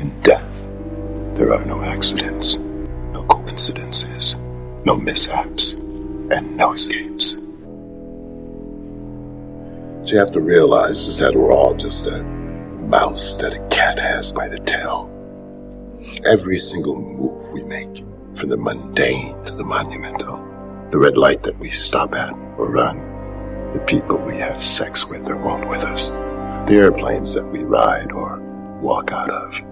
In death, there are no accidents, no coincidences, no mishaps, and no escapes. What you have to realize is that we're all just a mouse that a cat has by the tail. Every single move we make, from the mundane to the monumental, the red light that we stop at or run, the people we have sex with or won't with us, the airplanes that we ride or walk out of.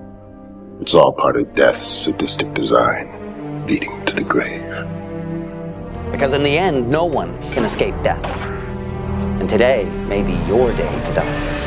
It's all part of death's sadistic design, leading to the grave. Because in the end, no one can escape death. And today may be your day to die.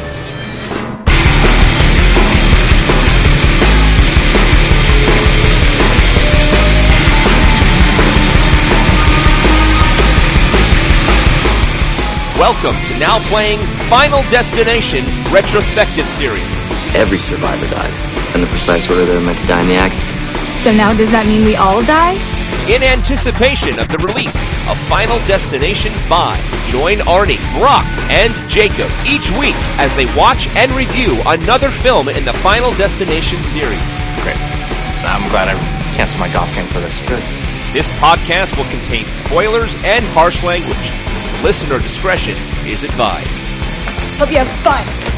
Welcome to Now Playing's Final Destination retrospective series. Every survivor died, in the precise order they were meant to die in the accident. So now does that mean we all die? In anticipation of the release of Final Destination 5, join Arnie, Brock, and Jacob each week as they watch and review another film in the Final Destination series. Great. I'm glad I canceled my golf game for this. Good. This podcast will contain spoilers and harsh language. Listener discretion is advised. Hope you have fun.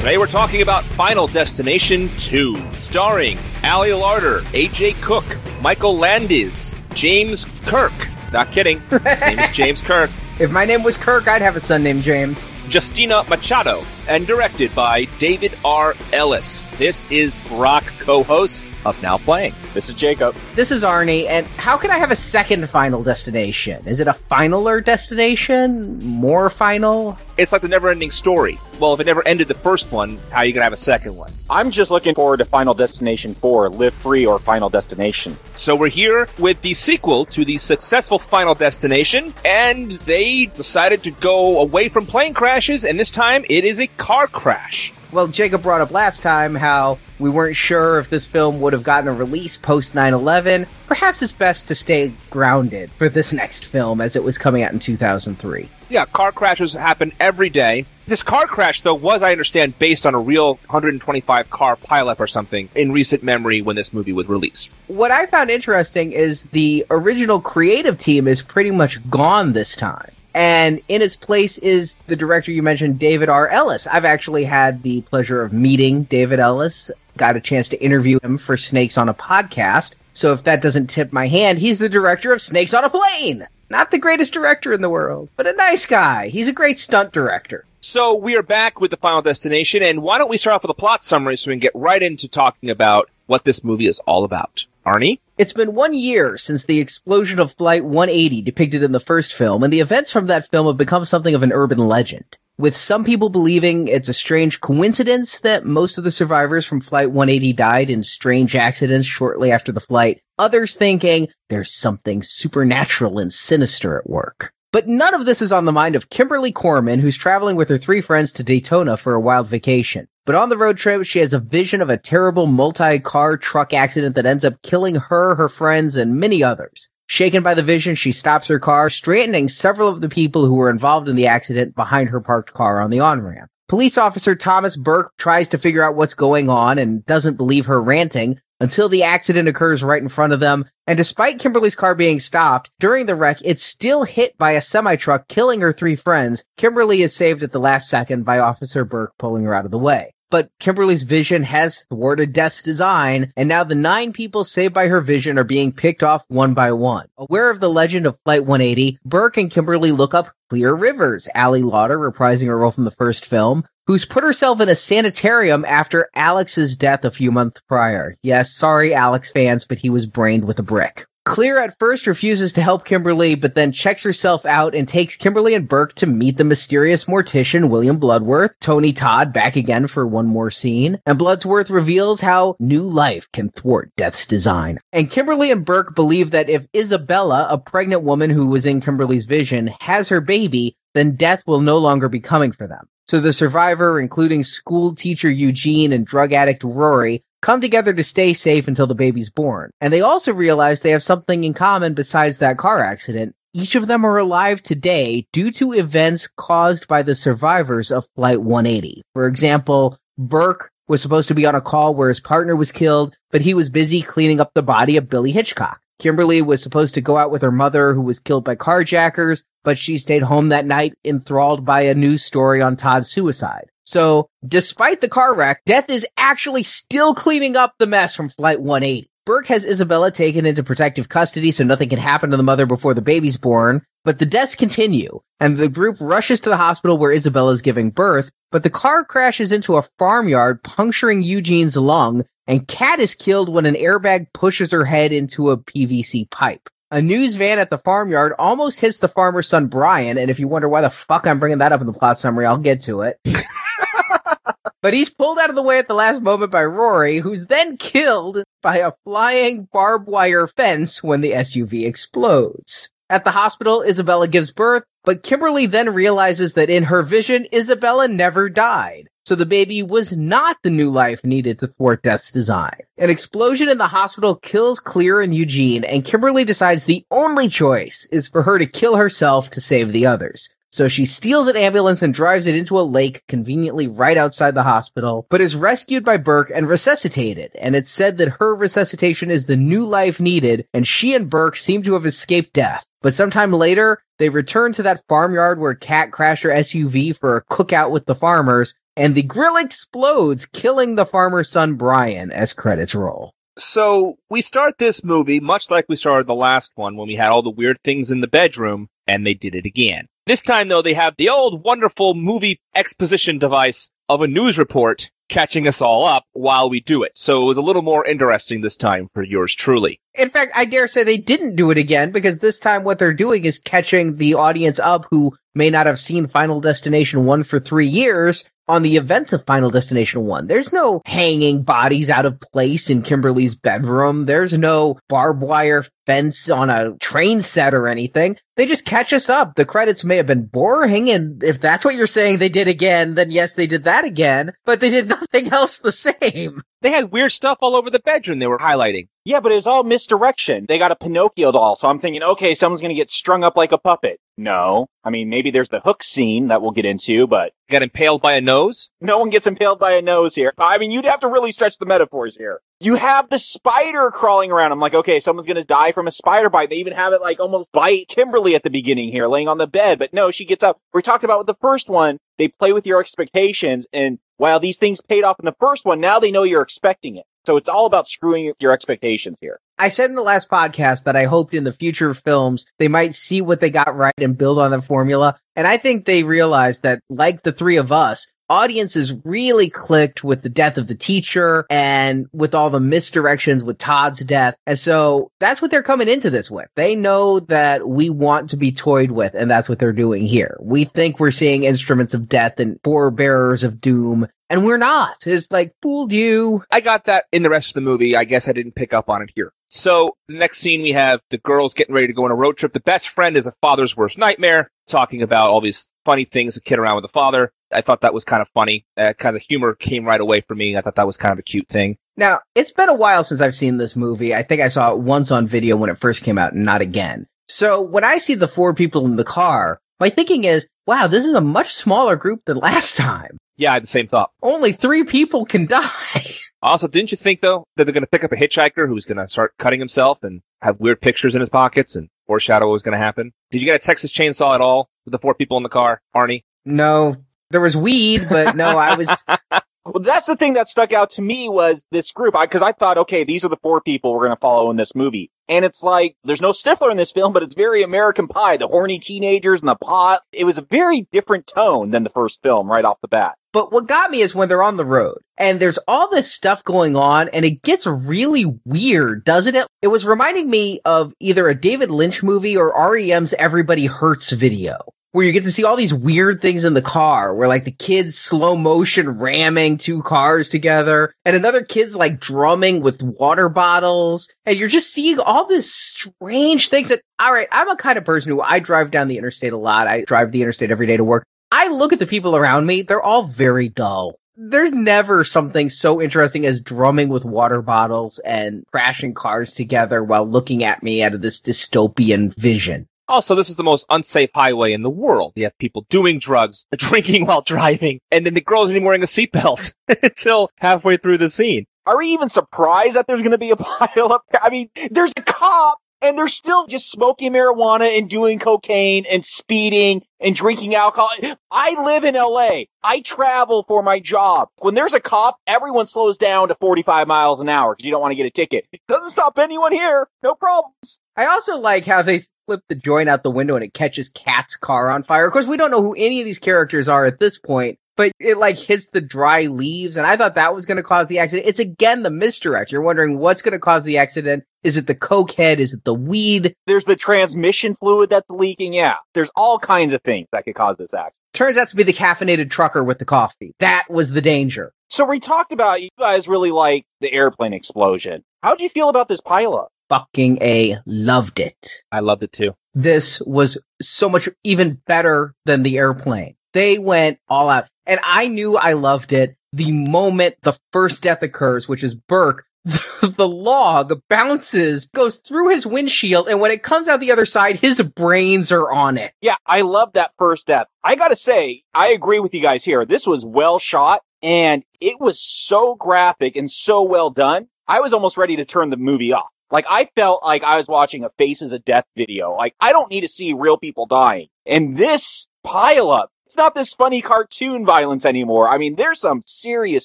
Today we're talking about Final Destination 2, starring Ali Larter, AJ Cook, Michael Landis, James Kirk. Not kidding. His name is James Kirk. If my name was Kirk, I'd have a son named James. Justina Machado, and directed by David R. Ellis. This is Brock, co-host of Now Playing. This is Jacob. This is Arnie, and how can I have a second final destination? Is it a finaler destination? More final? It's like the never-ending story. Well, if it never ended the first one, how are you gonna have a second one? I'm just looking forward to Final Destination 4, Live Free or Final Destination. So we're here with the sequel to the successful Final Destination, and they decided to go away from plane crashes, and this time it is a car crash. Well, Jacob brought up last time how we weren't sure if this film would have gotten a release post 9 11. Perhaps it's best to stay grounded for this next film as it was coming out in 2003. Yeah, car crashes happen every day. This car crash, though, was, I understand, based on a real 125 car pileup or something in recent memory when this movie was released. What I found interesting is the original creative team is pretty much gone this time. And in its place is the director you mentioned, David R. Ellis. I've actually had the pleasure of meeting David Ellis, got a chance to interview him for Snakes on a Podcast. So if that doesn't tip my hand, he's the director of Snakes on a Plane. Not the greatest director in the world, but a nice guy. He's a great stunt director. So we are back with the Final Destination, and why don't we start off with a plot summary so we can get right into talking about what this movie is all about. Arnie? It's been one year since the explosion of Flight 180 depicted in the first film, and the events from that film have become something of an urban legend. With some people believing it's a strange coincidence that most of the survivors from Flight 180 died in strange accidents shortly after the flight, others thinking there's something supernatural and sinister at work. But none of this is on the mind of Kimberly Corman, who's traveling with her three friends to Daytona for a wild vacation. But on the road trip, she has a vision of a terrible multi-car truck accident that ends up killing her, her friends, and many others. Shaken by the vision, she stops her car, straightening several of the people who were involved in the accident behind her parked car on the on-ramp. Police officer Thomas Burke tries to figure out what's going on and doesn't believe her ranting until the accident occurs right in front of them. And despite Kimberly's car being stopped, during the wreck, it's still hit by a semi truck, killing her three friends. Kimberly is saved at the last second by Officer Burke pulling her out of the way. But Kimberly's vision has thwarted Death's design, and now the nine people saved by her vision are being picked off one by one. Aware of the legend of Flight 180, Burke and Kimberly look up Clear Rivers, Ali Larter reprising her role from the first film, who's put herself in a sanitarium after Alex's death a few months prior. Yes, sorry Alex fans, but he was brained with a brick. Clear at first refuses to help Kimberly, but then checks herself out and takes Kimberly and Burke to meet the mysterious mortician William Bloodworth, Tony Todd back again for one more scene, and Bloodsworth reveals how new life can thwart death's design. And Kimberly and Burke believe that if Isabella, a pregnant woman who was in Kimberly's vision, has her baby, then death will no longer be coming for them. So the survivor, including school teacher Eugene and drug addict Rory, come together to stay safe until the baby's born. And they also realize they have something in common besides that car accident. each of them are alive today due to events caused by the survivors of Flight 180. For example, Burke was supposed to be on a call where his partner was killed, but he was busy cleaning up the body of Billy Hitchcock. Kimberly was supposed to go out with her mother who was killed by carjackers, but she stayed home that night enthralled by a news story on Todd's suicide. So, despite the car wreck, Death is actually still cleaning up the mess from Flight 180. Burke has Isabella taken into protective custody so nothing can happen to the mother before the baby's born, but the deaths continue, and the group rushes to the hospital where Isabella is giving birth, but the car crashes into a farmyard, puncturing Eugene's lung, and Kat is killed when an airbag pushes her head into a PVC pipe. A news van at the farmyard almost hits the farmer's son Brian, and if you wonder why the fuck I'm bringing that up in the plot summary, I'll get to it. but he's pulled out of the way at the last moment by Rory, who's then killed by a flying barbed wire fence when the SUV explodes. At the hospital, Isabella gives birth, but Kimberly then realizes that in her vision, Isabella never died. So the baby was not the new life needed to thwart Death's design. An explosion in the hospital kills Clear and Eugene, and Kimberly decides the only choice is for her to kill herself to save the others. So she steals an ambulance and drives it into a lake conveniently right outside the hospital, but is rescued by Burke and resuscitated. And it's said that her resuscitation is the new life needed, and she and Burke seem to have escaped death. But sometime later, they return to that farmyard where Kat crashed her SUV for a cookout with the farmers, and the grill explodes, killing the farmer's son Brian as credits roll. So we start this movie much like we started the last one when we had all the weird things in the bedroom, and they did it again. This time, though, they have the old wonderful movie exposition device of a news report catching us all up while we do it. So it was a little more interesting this time for yours truly. In fact, I dare say they didn't do it again because this time what they're doing is catching the audience up who may not have seen Final Destination 1 for three years on the events of Final Destination 1. There's no hanging bodies out of place in Kimberly's bedroom. There's no barbed wire fence on a train set or anything. They just catch us up. The credits may have been boring, and if that's what you're saying they did again, then yes, they did that again, but they did nothing else the same. They had weird stuff all over the bedroom they were highlighting. Yeah, but it was all misdirection. They got a Pinocchio doll, so I'm thinking, okay, someone's gonna get strung up like a puppet. No. I mean, maybe there's the hook scene that we'll get into, but Got impaled by a nose? no one gets impaled by a nose here. I mean, you'd have to really stretch the metaphors here. You have the spider crawling around. I'm like, okay, someone's gonna die from a spider bite. They even have it like almost bite Kimberly at the beginning here, laying on the bed. But no, she gets up. We talked about with the first one, they play with your expectations, and while these things paid off in the first one, now they know you're expecting it. So it's all about screwing your expectations here. I said in the last podcast that I hoped in the future films they might see what they got right and build on the formula. And I think they realized that, like the three of us, audiences really clicked with the death of the teacher and with all the misdirections with Todd's death. And so that's what they're coming into this with. They know that we want to be toyed with, and that's what they're doing here. We think we're seeing instruments of death and forebearers of doom. And we're not. It's like, fooled you. I got that in the rest of the movie. I guess I didn't pick up on it here. So next scene we have the girls getting ready to go on a road trip. The best friend is a father's worst nightmare, talking about all these funny things a kid around with a father. I thought that was kind of funny. Uh, kind of humor came right away for me. I thought that was kind of a cute thing. Now, it's been a while since I've seen this movie. I think I saw it once on video when it first came out and not again. So when I see the four people in the car, my thinking is, wow, this is a much smaller group than last time. Yeah, I had the same thought. Only three people can die. Also, didn't you think though that they're going to pick up a hitchhiker who's going to start cutting himself and have weird pictures in his pockets and foreshadow what was going to happen? Did you get a Texas chainsaw at all with the four people in the car, Arnie? no, there was weed, but no, I was, Well, that's the thing that stuck out to me was this group. I, cause I thought, okay, these are the four people we're going to follow in this movie. And it's like, there's no Stifler in this film, but it's very American Pie. The horny teenagers and the pot. It was a very different tone than the first film right off the bat. but what got me is when they're on the road and there's all this stuff going on and it gets really weird, doesn't it? It was reminding me of either a David Lynch movie or REM's Everybody Hurts video. Where you get to see all these weird things in the car, where like the kids slow motion ramming two cars together, and another kid's like drumming with water bottles, and you're just seeing all this strange things that, alright, I'm a kind of person who I drive down the interstate a lot. I drive the interstate every day to work. I look at the people around me, they're all very dull. There's never something so interesting as drumming with water bottles and crashing cars together while looking at me out of this dystopian vision. Also, this is the most unsafe highway in the world. You have people doing drugs, drinking while driving, and then the girl isn't even wearing a seatbelt until halfway through the scene. Are we even surprised that there's going to be a pile up? I mean, there's a cop and they're still just smoking marijuana and doing cocaine and speeding and drinking alcohol. I live in LA. I travel for my job. When there's a cop, everyone slows down to 45 miles an hour because you don't want to get a ticket. It doesn't stop anyone here. No problems. I also like how they flip the joint out the window and it catches Kat's car on fire. Of course, we don't know who any of these characters are at this point, but it like hits the dry leaves. And I thought that was going to cause the accident. It's again the misdirect. You're wondering what's going to cause the accident. Is it the coke head? Is it the weed? There's the transmission fluid that's leaking. Yeah. There's all kinds of things that could cause this accident. Turns out to be the caffeinated trucker with the coffee. That was the danger. So we talked about you guys really like the airplane explosion. How'd you feel about this pilot? Fucking A loved it. I loved it too. This was so much even better than the airplane. They went all out. And I knew I loved it the moment the first death occurs, which is Burke. The log bounces, goes through his windshield, and when it comes out the other side, his brains are on it. Yeah, I love that first death. I gotta say, I agree with you guys here. This was well shot and it was so graphic and so well done. I was almost ready to turn the movie off. Like I felt like I was watching a Faces of Death video. Like I don't need to see real people dying. And this pile up, it's not this funny cartoon violence anymore. I mean, there's some serious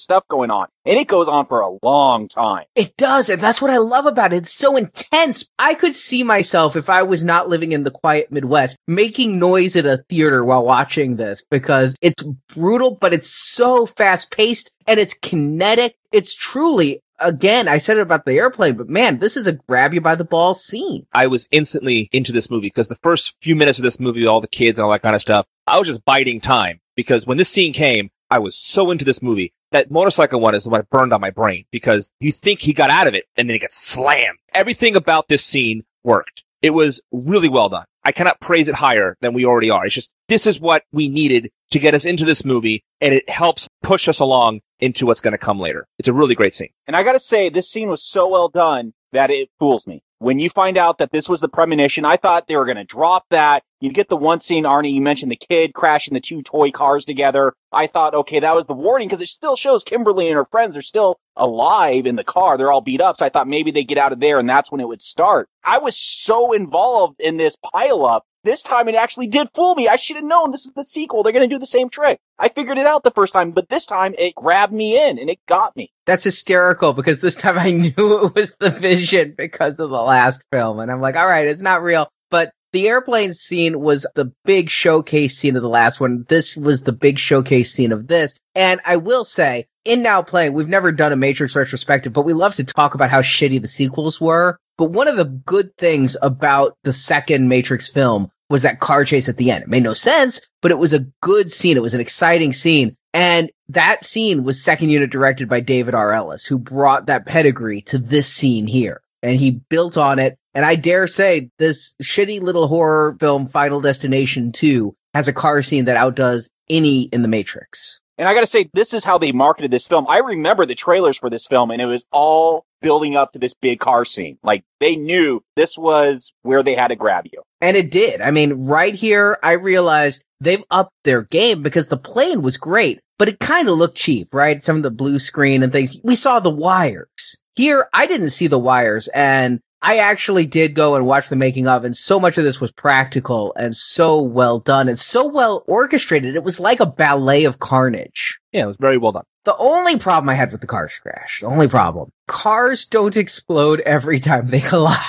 stuff going on. And it goes on for a long time. It does, and that's what I love about it. It's so intense. I could see myself, if I was not living in the quiet Midwest, making noise at a theater while watching this because it's brutal, but it's so fast paced and it's kinetic. It's truly again, I said it about the airplane, but man, this is a grab you by the ball scene. I was instantly into this movie because the first few minutes of this movie, all the kids and all that kind of stuff, I was just biding time because when this scene came, I was so into this movie. That motorcycle one is what burned on my brain because you think he got out of it and then he gets slammed. Everything about this scene worked. It was really well done. I cannot praise it higher than we already are. It's just, this is what we needed to get us into this movie and it helps push us along into what's going to come later. It's a really great scene. And I gotta say, this scene was so well done that it fools me. When you find out that this was the premonition, I thought they were gonna drop that. You get the one scene, Arnie, you mentioned the kid crashing the two toy cars together. I thought, okay, that was the warning because it still shows Kimberly and her friends are still alive in the car. They're all beat up. So I thought maybe they get out of there and that's when it would start. I was so involved in this pileup this time it actually did fool me. I should have known this is the sequel. They're going to do the same trick. I figured it out the first time, but this time it grabbed me in and it got me. That's hysterical because this time I knew it was the vision because of the last film. And I'm like, all right, it's not real. But the airplane scene was the big showcase scene of the last one. This was the big showcase scene of this. And I will say, in now playing, we've never done a Matrix retrospective, but we love to talk about how shitty the sequels were. But one of the good things about the second Matrix film was that car chase at the end. It made no sense, but it was a good scene. It was an exciting scene. And that scene was second unit directed by David R. Ellis, who brought that pedigree to this scene here. And he built on it. And I dare say this shitty little horror film, Final Destination 2, has a car scene that outdoes any in the Matrix. And I gotta say, this is how they marketed this film. I remember the trailers for this film and it was all building up to this big car scene. Like they knew this was where they had to grab you. And it did. I mean, right here, I realized they've upped their game because the plane was great, but it kind of looked cheap, right? Some of the blue screen and things. We saw the wires. Here, I didn't see the wires and I actually did go and watch the making of, and so much of this was practical and so well done and so well orchestrated. It was like a ballet of carnage. Yeah, it was very well done. The only problem I had with the car crash, the only problem, cars don't explode every time they collide.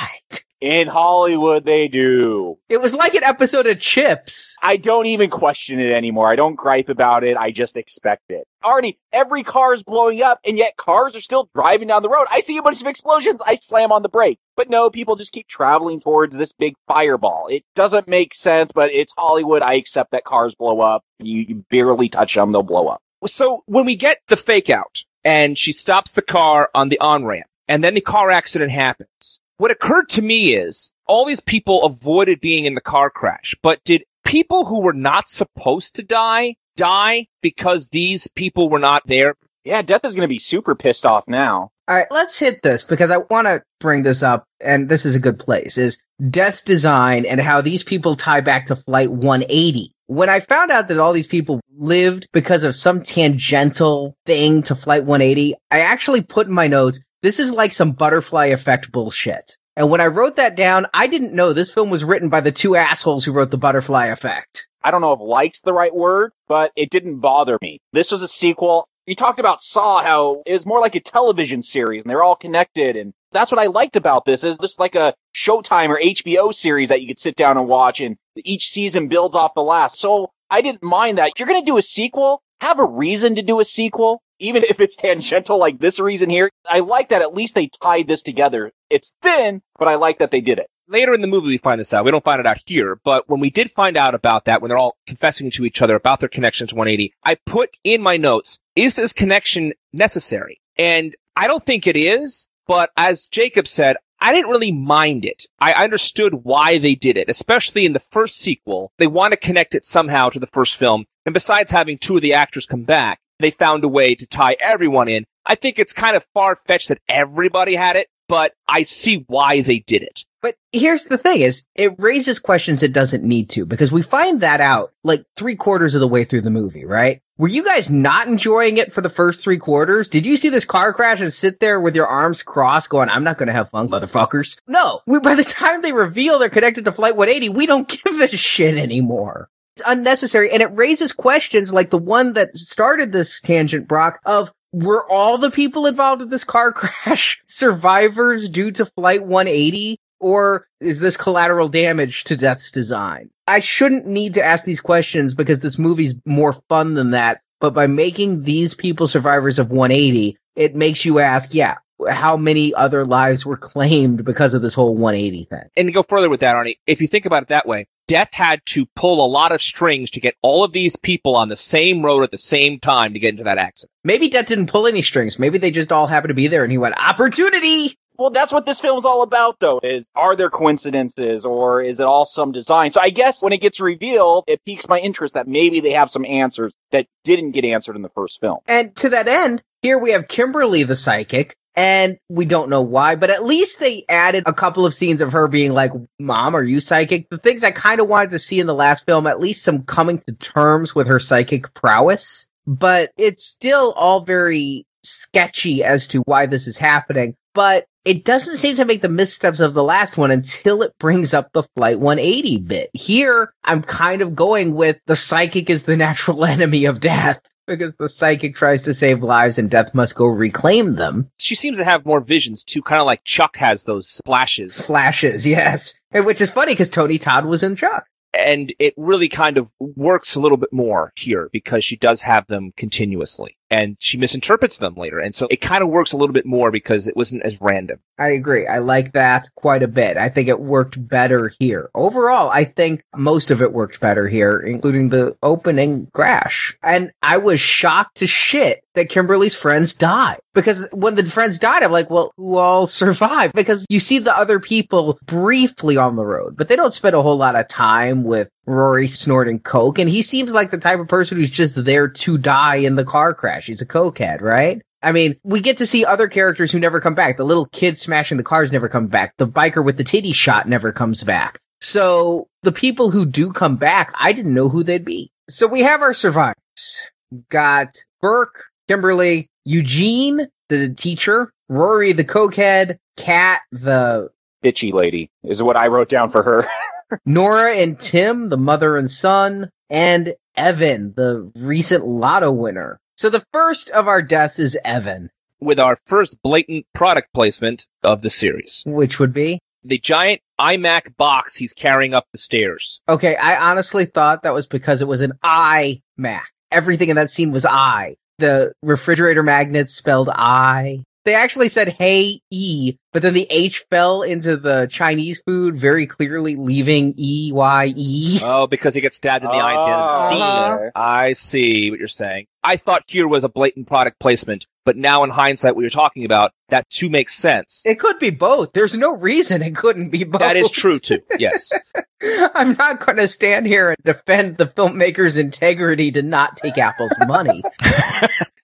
In Hollywood, they do. It was like an episode of Chips. I don't even question it anymore. I don't gripe about it. I just expect it. Arnie, every car is blowing up and yet cars are still driving down the road. I see a bunch of explosions. I slam on the brake. But no, people just keep traveling towards this big fireball. It doesn't make sense, but it's Hollywood. I accept that cars blow up. You, you barely touch them, they'll blow up. So when we get the fake out and she stops the car on the on ramp and then the car accident happens, what occurred to me is all these people avoided being in the car crash, but did people who were not supposed to die die because these people were not there? Yeah, Death is going to be super pissed off now. All right, let's hit this because I want to bring this up, and this is a good place. Is Death's design and how these people tie back to Flight 180. When I found out that all these people lived because of some tangential thing to Flight 180, I actually put in my notes, this is like some butterfly effect bullshit. And when I wrote that down, I didn't know this film was written by the two assholes who wrote the butterfly effect. I don't know if like's the right word, but it didn't bother me. This was a sequel. You talked about Saw, how it was more like a television series and they're all connected. And that's what I liked about this is this like a Showtime or HBO series that you could sit down and watch and each season builds off the last. So I didn't mind that. If you're going to do a sequel, have a reason to do a sequel, even if it's tangential like this reason here. I like that at least they tied this together. It's thin, but I like that they did it. Later in the movie, we find this out. We don't find it out here, but when we did find out about that, when they're all confessing to each other about their connection to 180, I put in my notes, is this connection necessary? And I don't think it is, but as Jacob said, I didn't really mind it. I understood why they did it, especially in the first sequel. They want to connect it somehow to the first film. And besides having two of the actors come back, they found a way to tie everyone in. I think it's kind of far fetched that everybody had it, but I see why they did it. But here's the thing is, it raises questions it doesn't need to, because we find that out like three quarters of the way through the movie, right? Were you guys not enjoying it for the first three quarters? Did you see this car crash and sit there with your arms crossed going, I'm not going to have fun, motherfuckers? No. We, by the time they reveal they're connected to Flight 180, we don't give a shit anymore. It's unnecessary and it raises questions like the one that started this tangent, Brock, of were all the people involved in this car crash survivors due to Flight 180? Or is this collateral damage to Death's design? I shouldn't need to ask these questions because this movie's more fun than that. But by making these people survivors of 180, it makes you ask, yeah, how many other lives were claimed because of this whole 180 thing? And to go further with that, Arnie, if you think about it that way, Death had to pull a lot of strings to get all of these people on the same road at the same time to get into that accident. Maybe Death didn't pull any strings. Maybe they just all happened to be there and he went, opportunity! Well, that's what this film's all about, though, is are there coincidences or is it all some design? So I guess when it gets revealed, it piques my interest that maybe they have some answers that didn't get answered in the first film. And to that end, here we have Kimberly the psychic, and we don't know why, but at least they added a couple of scenes of her being like, Mom, are you psychic? The things I kind of wanted to see in the last film, at least some coming to terms with her psychic prowess, but it's still all very sketchy as to why this is happening. But it doesn't seem to make the missteps of the last one until it brings up the Flight 180 bit. Here, I'm kind of going with the psychic is the natural enemy of death because the psychic tries to save lives and death must go reclaim them. She seems to have more visions too, kind of like Chuck has those flashes. Flashes, yes. Which is funny because Tony Todd was in Chuck. And it really kind of works a little bit more here because she does have them continuously and she misinterprets them later. And so it kind of works a little bit more because it wasn't as random. I agree. I like that quite a bit. I think it worked better here. Overall, I think most of it worked better here, including the opening crash. And I was shocked to shit that Kimberly's friends die. Because when the friends died, I'm like, well, who all survived? Because you see the other people briefly on the road, but they don't spend a whole lot of time with Rory snorting coke, and he seems like the type of person who's just there to die in the car crash. He's a cokehead, right? I mean, we get to see other characters who never come back. The little kid smashing the cars never come back. The biker with the titty shot never comes back. So the people who do come back, I didn't know who they'd be. So we have our survivors. We've got Burke, Kimberly, Eugene, the teacher, Rory, the cokehead, Kat, the bitchy lady is what I wrote down for her. Nora and Tim, the mother and son, and Evan, the recent lotto winner. So the first of our deaths is Evan. With our first blatant product placement of the series. Which would be? The giant iMac box he's carrying up the stairs. Okay, I honestly thought that was because it was an iMac. Everything in that scene was I. The refrigerator magnets spelled I. They actually said hey E, but then the H fell into the Chinese food very clearly, leaving E Y E. Oh, because he gets stabbed in the eye and see. Uh-huh. I see what you're saying. I thought here was a blatant product placement, but now in hindsight, what you're talking about, that too makes sense. It could be both. There's no reason it couldn't be both. That is true too. Yes. I'm not going to stand here and defend the filmmaker's integrity to not take Apple's money.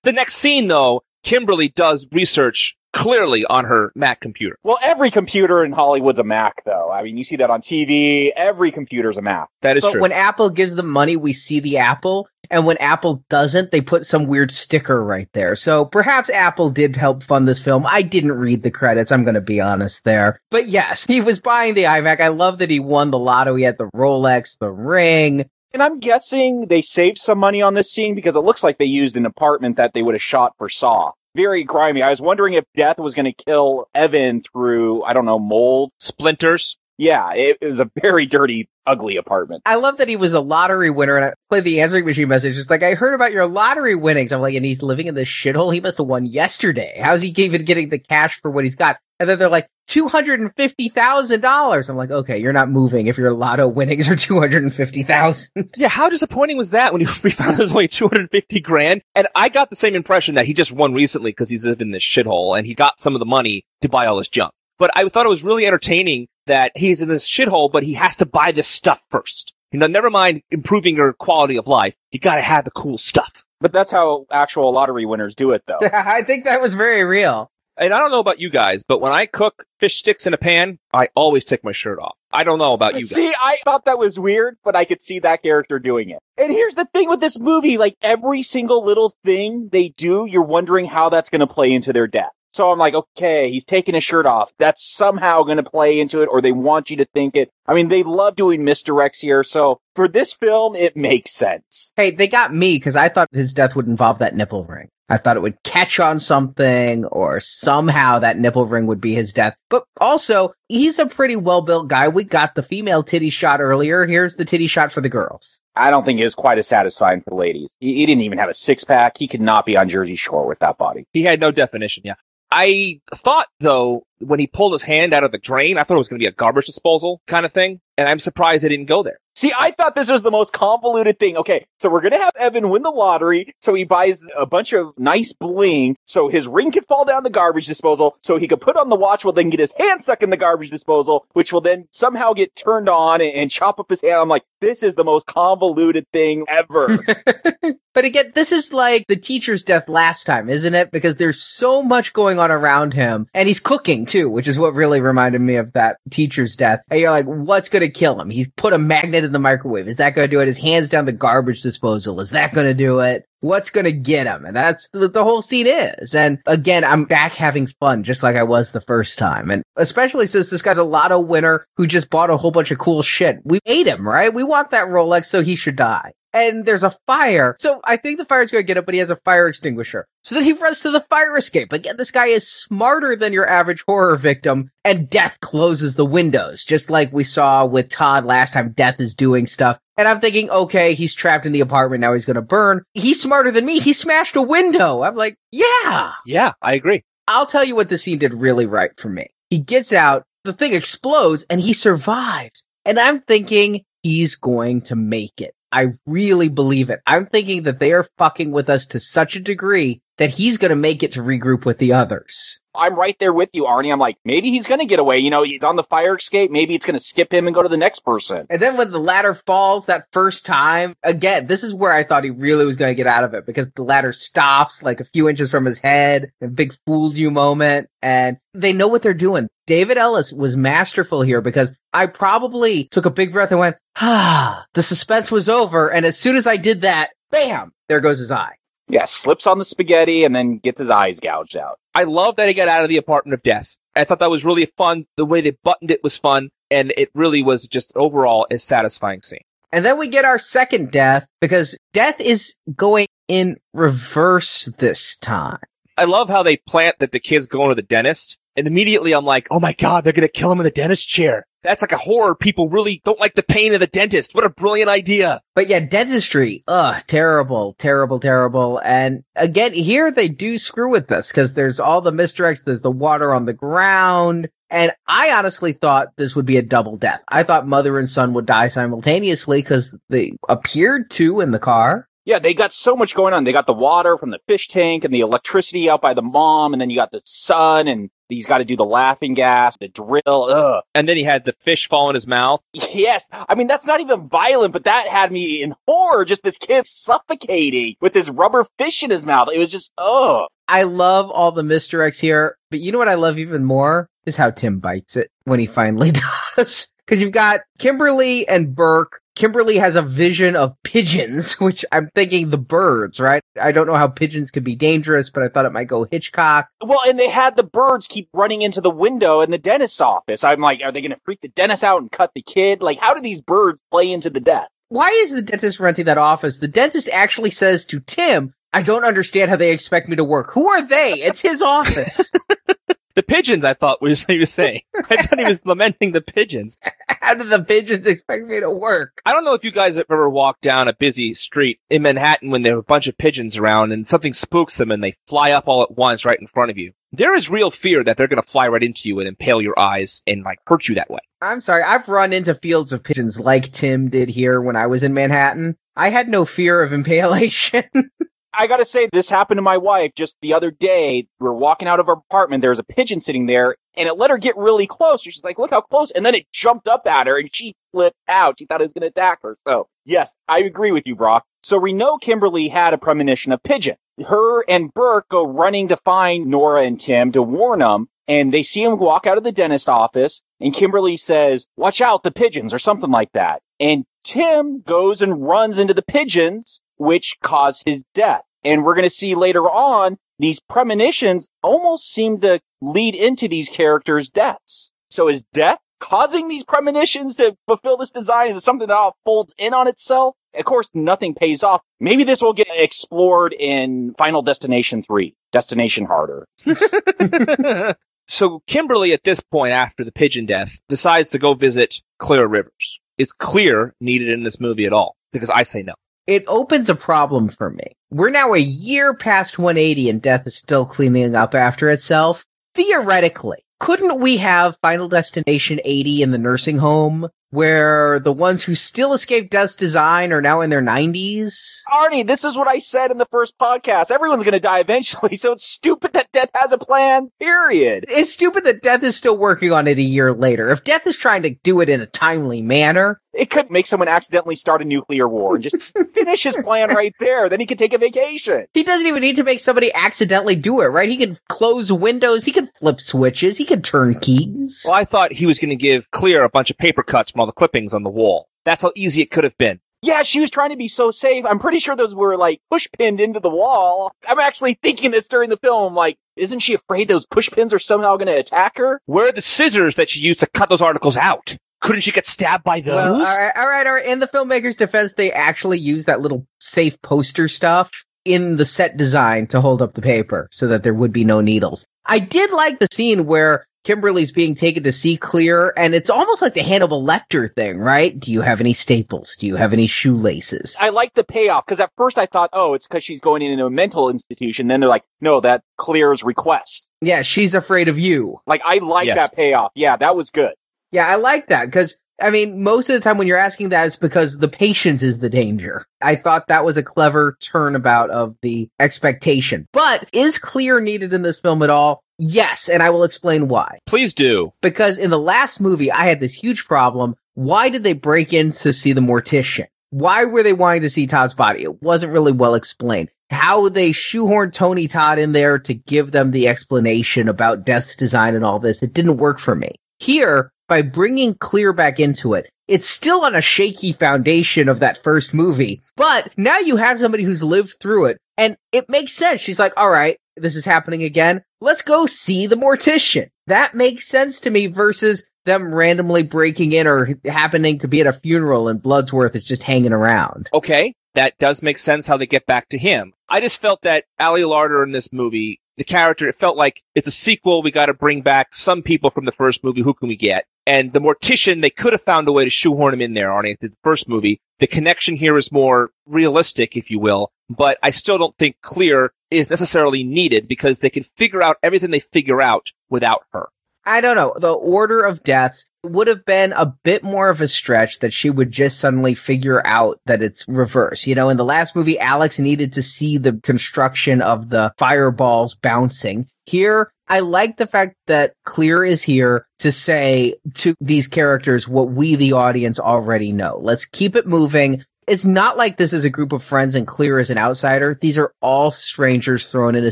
the next scene, though, Kimberly does research clearly on her Mac computer. Well, every computer in Hollywood's a Mac, though. I mean, you see that on TV. Every computer's a Mac. That is but true. when Apple gives them money, we see the Apple. And when Apple doesn't, they put some weird sticker right there. So perhaps Apple did help fund this film. I didn't read the credits. I'm going to be honest there. But yes, he was buying the iMac. I love that he won the lotto. He had the Rolex, the ring. And I'm guessing they saved some money on this scene because it looks like they used an apartment that they would have shot for Saw. Very grimy. I was wondering if Death was going to kill Evan through, I don't know, mold. Splinters. Yeah, it, it was a very dirty, ugly apartment. I love that he was a lottery winner and I played the answering machine message. It's like, I heard about your lottery winnings. I'm like, and he's living in this shithole. He must have won yesterday. How's he even getting the cash for what he's got? And then they're like, $250,000. I'm like, okay, you're not moving if your lotto winnings are 250,000. Yeah, how disappointing was that when we found it was only 250 grand? And I got the same impression that he just won recently because he's living in this shithole and he got some of the money to buy all his junk. But I thought it was really entertaining that he's in this shithole, but he has to buy this stuff first. You know, never mind improving your quality of life. You gotta have the cool stuff. But that's how actual lottery winners do it, though. I think that was very real. And I don't know about you guys, but when I cook fish sticks in a pan, I always take my shirt off. I don't know about you guys. See, I thought that was weird, but I could see that character doing it. And here's the thing with this movie, like every single little thing they do, you're wondering how that's going to play into their death. So I'm like, okay, he's taking his shirt off. That's somehow going to play into it, or they want you to think it. I mean, they love doing misdirects here. So for this film, it makes sense. Hey, they got me because I thought his death would involve that nipple ring. I thought it would catch on something or somehow that nipple ring would be his death. But also, he's a pretty well built guy. We got the female titty shot earlier. Here's the titty shot for the girls. I don't think it was quite as satisfying for the ladies. He, he didn't even have a six pack. He could not be on Jersey Shore with that body. He had no definition, yeah. I thought though, when he pulled his hand out of the drain, I thought it was going to be a garbage disposal kind of thing. And I'm surprised they didn't go there. See, I thought this was the most convoluted thing. Okay, so we're gonna have Evan win the lottery, so he buys a bunch of nice bling, so his ring could fall down the garbage disposal, so he could put on the watch, will then get his hand stuck in the garbage disposal, which will then somehow get turned on and, and chop up his hand. I'm like, this is the most convoluted thing ever. But again, this is like the teacher's death last time, isn't it? Because there's so much going on around him and he's cooking too, which is what really reminded me of that teacher's death. And you're like, what's going to kill him? He's put a magnet in the microwave. Is that going to do it? His hands down the garbage disposal. Is that going to do it? What's going to get him? And that's what the whole scene is. And again, I'm back having fun just like I was the first time. And especially since this guy's a lotto winner who just bought a whole bunch of cool shit. We ate him, right? We want that Rolex, so he should die and there's a fire. So I think the fire's going to get up, but he has a fire extinguisher. So then he runs to the fire escape. Again, this guy is smarter than your average horror victim, and Death closes the windows, just like we saw with Todd last time. Death is doing stuff. And I'm thinking, okay, he's trapped in the apartment. Now he's going to burn. He's smarter than me. He smashed a window. I'm like, yeah. Yeah, I agree. I'll tell you what the scene did really right for me. He gets out, the thing explodes, and he survives. And I'm thinking he's going to make it. I really believe it. I'm thinking that they are fucking with us to such a degree that he's going to make it to regroup with the others. I'm right there with you, Arnie. I'm like, maybe he's gonna get away. You know, he's on the fire escape. Maybe it's gonna skip him and go to the next person. And then when the ladder falls that first time, again, this is where I thought he really was going to get out of it because the ladder stops like a few inches from his head, a big fooled you moment, and they know what they're doing. David Ellis was masterful here because I probably took a big breath and went, ah, the suspense was over. And as soon as I did that, bam, there goes his eye. Yeah, slips on the spaghetti and then gets his eyes gouged out. I love that he got out of the apartment of death. I thought that was really fun. The way they buttoned it was fun, and it really was just overall a satisfying scene. And then we get our second death because death is going in reverse this time. I love how they plant that the kid's going to the dentist, and immediately I'm like, oh my god, they're gonna kill him in the dentist chair. That's like a horror. People really don't like the pain of the dentist. What a brilliant idea. But yeah, dentistry, ugh, terrible, terrible, terrible. And again, here they do screw with this because there's all the misdirects, there's the water on the ground. And I honestly thought this would be a double death. I thought mother and son would die simultaneously because they appeared to in the car. Yeah, they got so much going on. They got the water from the fish tank and the electricity out by the mom, and then you got the son and He's got to do the laughing gas, the drill. Ugh. And then he had the fish fall in his mouth. Yes. I mean, that's not even violent, but that had me in horror. Just this kid suffocating with this rubber fish in his mouth. It was just, ugh. I love all the misdirects here, but you know what I love even more is how Tim bites it when he finally does. Cause you've got Kimberly and Burke. Kimberly has a vision of pigeons, which I'm thinking the birds, right? I don't know how pigeons could be dangerous, but I thought it might go Hitchcock. Well, and they had the birds keep running into the window in the dentist's office. I'm like, are they going to freak the dentist out and cut the kid? Like, how do these birds play into the death? Why is the dentist renting that office? The dentist actually says to Tim, I don't understand how they expect me to work. Who are they? It's his office. The pigeons, I thought was he was saying. I thought he was lamenting the pigeons. how do the pigeons expect me to work? I don't know if you guys have ever walked down a busy street in Manhattan when there are a bunch of pigeons around and something spooks them and they fly up all at once right in front of you. There is real fear that they're going to fly right into you and impale your eyes and like hurt you that way. I'm sorry. I've run into fields of pigeons like Tim did here when I was in Manhattan. I had no fear of impalation. I gotta say, this happened to my wife just the other day. We were walking out of our apartment. There was a pigeon sitting there and it let her get really close. She's like, look how close. And then it jumped up at her and she flipped out. She thought it was to attack her. So yes, I agree with you, Brock. So we know Kimberly had a premonition of pigeon. Her and Burke go running to find Nora and Tim to warn them. And they see him walk out of the dentist office and Kimberly says, watch out, the pigeons or something like that. And Tim goes and runs into the pigeons which caused his death. And we're going to see later on, these premonitions almost seem to lead into these characters' deaths. So is death causing these premonitions to fulfill this design? Is it something that all folds in on itself? Of course, nothing pays off. Maybe this will get explored in Final Destination 3, Destination Harder. so Kimberly, at this point, after the pigeon death, decides to go visit Clear Rivers. Is Clear needed in this movie at all? Because I say no. It opens a problem for me. We're now a year past 180 and death is still cleaning up after itself. Theoretically, couldn't we have Final Destination 80 in the nursing home where the ones who still escaped death's design are now in their 90s? Arnie, this is what I said in the first podcast. Everyone's going to die eventually, so it's stupid that death has a plan, period. It's stupid that death is still working on it a year later. If death is trying to do it in a timely manner, it could make someone accidentally start a nuclear war and just finish his plan right there. Then he can take a vacation. He doesn't even need to make somebody accidentally do it, right? He can close windows, he can flip switches, he can turn keys. Well, I thought he was going to give Clear a bunch of paper cuts from all the clippings on the wall. That's how easy it could have been. Yeah, she was trying to be so safe. I'm pretty sure those were like push pinned into the wall. I'm actually thinking this during the film. Like, isn't she afraid those push pins are somehow going to attack her? Where are the scissors that she used to cut those articles out? Couldn't she get stabbed by those? Well, all right, all right, all right. In the filmmaker's defense, they actually use that little safe poster stuff in the set design to hold up the paper so that there would be no needles. I did like the scene where Kimberly's being taken to see clear, and it's almost like the Hannibal Lecter thing, right? Do you have any staples? Do you have any shoelaces? I like the payoff because at first I thought, oh, it's because she's going into a mental institution. Then they're like, no, that clears request. Yeah, she's afraid of you. Like I like yes. that payoff. Yeah, that was good. Yeah, I like that because I mean, most of the time when you're asking that, it's because the patience is the danger. I thought that was a clever turnabout of the expectation. But is clear needed in this film at all? Yes, and I will explain why. Please do. Because in the last movie, I had this huge problem. Why did they break in to see the mortician? Why were they wanting to see Todd's body? It wasn't really well explained. How they shoehorned Tony Todd in there to give them the explanation about Death's design and all this, it didn't work for me. Here, by bringing Clear back into it, it's still on a shaky foundation of that first movie, but now you have somebody who's lived through it, and it makes sense. She's like, all right, this is happening again. Let's go see the mortician. That makes sense to me versus them randomly breaking in or happening to be at a funeral and Bloodsworth is just hanging around. Okay, that does make sense how they get back to him. I just felt that Ali Larter in this movie, the character, it felt like it's a sequel. We got to bring back some people from the first movie. Who can we get? And the mortician, they could have found a way to shoehorn him in there, Arnie, the first movie. The connection here is more realistic, if you will, but I still don't think Clear is necessarily needed because they can figure out everything they figure out without her. I don't know. The order of deaths would have been a bit more of a stretch that she would just suddenly figure out that it's reverse. You know, in the last movie, Alex needed to see the construction of the fireballs bouncing. Here, I like the fact that Clear is here to say to these characters what we, the audience, already know. Let's keep it moving. It's not like this is a group of friends and Clear is an outsider. These are all strangers thrown in a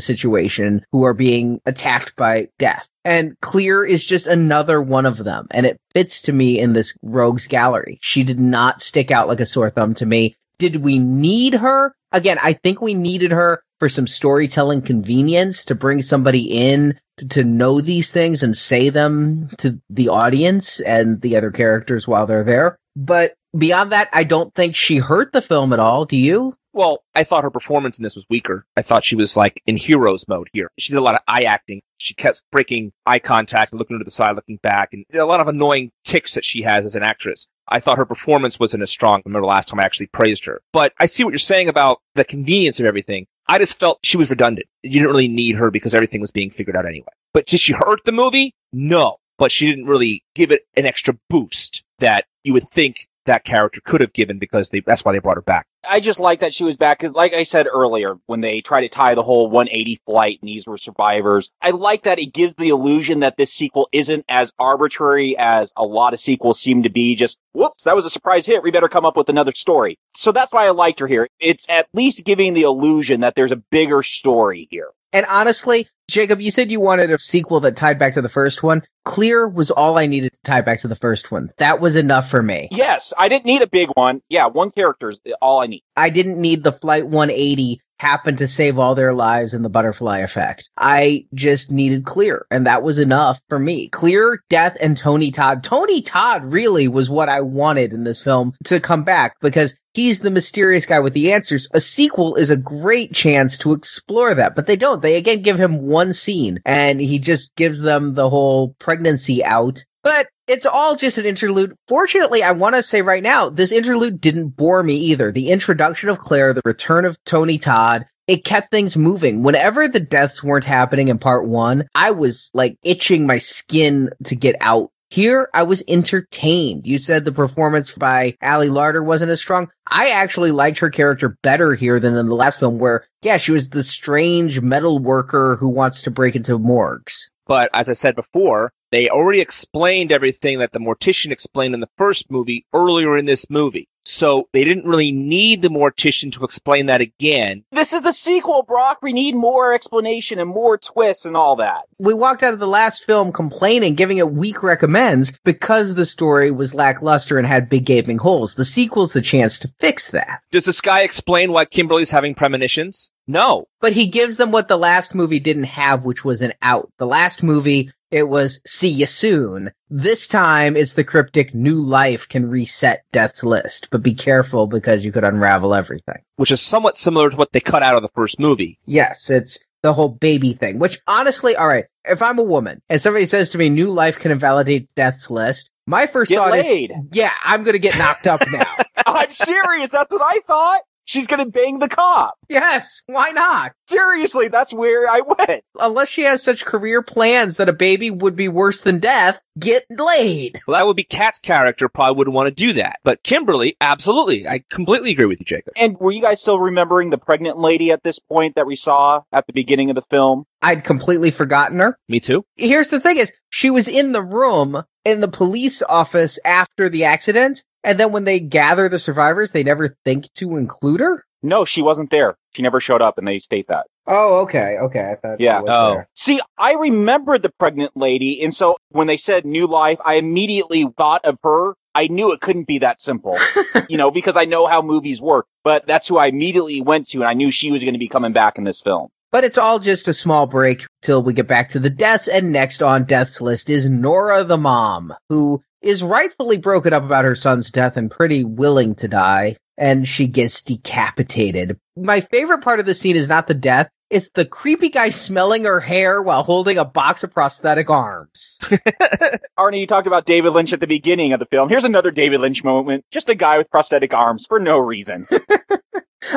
situation who are being attacked by death. And Clear is just another one of them. And it fits to me in this rogues gallery. She did not stick out like a sore thumb to me. Did we need her? Again, I think we needed her for some storytelling convenience to bring somebody in to, to know these things and say them to the audience and the other characters while they're there. But beyond that, I don't think she hurt the film at all. Do you? Well, I thought her performance in this was weaker. I thought she was like in heroes mode here. She did a lot of eye acting. She kept breaking eye contact, looking to the side, looking back, and a lot of annoying ticks that she has as an actress. I thought her performance wasn't as strong. I remember last time I actually praised her. But I see what you're saying about the convenience of everything. I just felt she was redundant. You didn't really need her because everything was being figured out anyway. But did she hurt the movie? No. But she didn't really give it an extra boost that you would think that character could have given because they, that's why they brought her back. I just like that she was back. Like I said earlier, when they try to tie the whole 180 flight and these were survivors, I like that it gives the illusion that this sequel isn't as arbitrary as a lot of sequels seem to be. Just, whoops, that was a surprise hit. We better come up with another story. So that's why I liked her here. It's at least giving the illusion that there's a bigger story here. And honestly, Jacob, you said you wanted a sequel that tied back to the first one. Clear was all I needed to tie back to the first one. That was enough for me. Yes, I didn't need a big one. Yeah, one character is all I I didn't need the Flight 180 happen to save all their lives in the butterfly effect. I just needed Clear, and that was enough for me. Clear, Death, and Tony Todd. Tony Todd really was what I wanted in this film to come back because he's the mysterious guy with the answers. A sequel is a great chance to explore that, but they don't. They again give him one scene, and he just gives them the whole pregnancy out. But it's all just an interlude. Fortunately, I want to say right now, this interlude didn't bore me either. The introduction of Clear, the return of Tony Todd, it kept things moving. Whenever the deaths weren't happening in part one, I was like itching my skin to get out. Here, I was entertained. You said the performance by Ali Larter wasn't as strong. I actually liked her character better here than in the last film where, yeah, she was the strange metal worker who wants to break into morgues. But as I said before, they already explained everything that the mortician explained in the first movie earlier in this movie. So they didn't really need the mortician to explain that again. This is the sequel, Brock. We need more explanation and more twists and all that. we walked out of the last film complaining, giving it weak recommends because the story was lackluster and had big gaping holes. The sequel's the chance to fix that. Does this guy explain why Kimberly's having premonitions? No. But he gives them what the last movie didn't have, which was an out. The last movie, it was see you soon. This time, it's the cryptic new life can reset death's list, but be careful because you could unravel everything. Which is somewhat similar to what they cut out of the first movie. Yes, it's the whole baby thing, which honestly, alright, if I'm a woman and somebody says to me new life can invalidate death's list, my first Get thought laid. is, yeah, I'm gonna get knocked up now. I'm serious. That's what I thought. She's gonna bang the cop. yes, why not? Seriously, that's where I went. Unless she has such career plans that a baby would be worse than death, get laid. Well, that would be Kat's character probably wouldn't want to do that. But Kimberly, absolutely. I completely agree with you, Jacob. And were you guys still remembering the pregnant lady at this point that we saw at the beginning of the film? I'd completely forgotten her. Me too. Here's the thing is, she was in the room in the police office after the accident, and then when they gather the survivors, they never think to include her? No, she wasn't there. She never showed up, and they state that. Oh, okay, okay. I thought Yeah. was Oh. there. See, I remembered the pregnant lady, and so when they said new life, I immediately thought of her. I knew it couldn't be that simple, you know, because I know how movies work, but that's who I immediately went to, and I knew she was going to be coming back in this film. But it's all just a small break till we get back to the deaths, and next on death's list is Nora the mom, who is rightfully broken up about her son's death and pretty willing to die, and she gets decapitated. My favorite part of the scene is not the death, it's the creepy guy smelling her hair while holding a box of prosthetic arms. Arnie, you talked about David Lynch at the beginning of the film. Here's another David Lynch moment. Just a guy with prosthetic arms for no reason.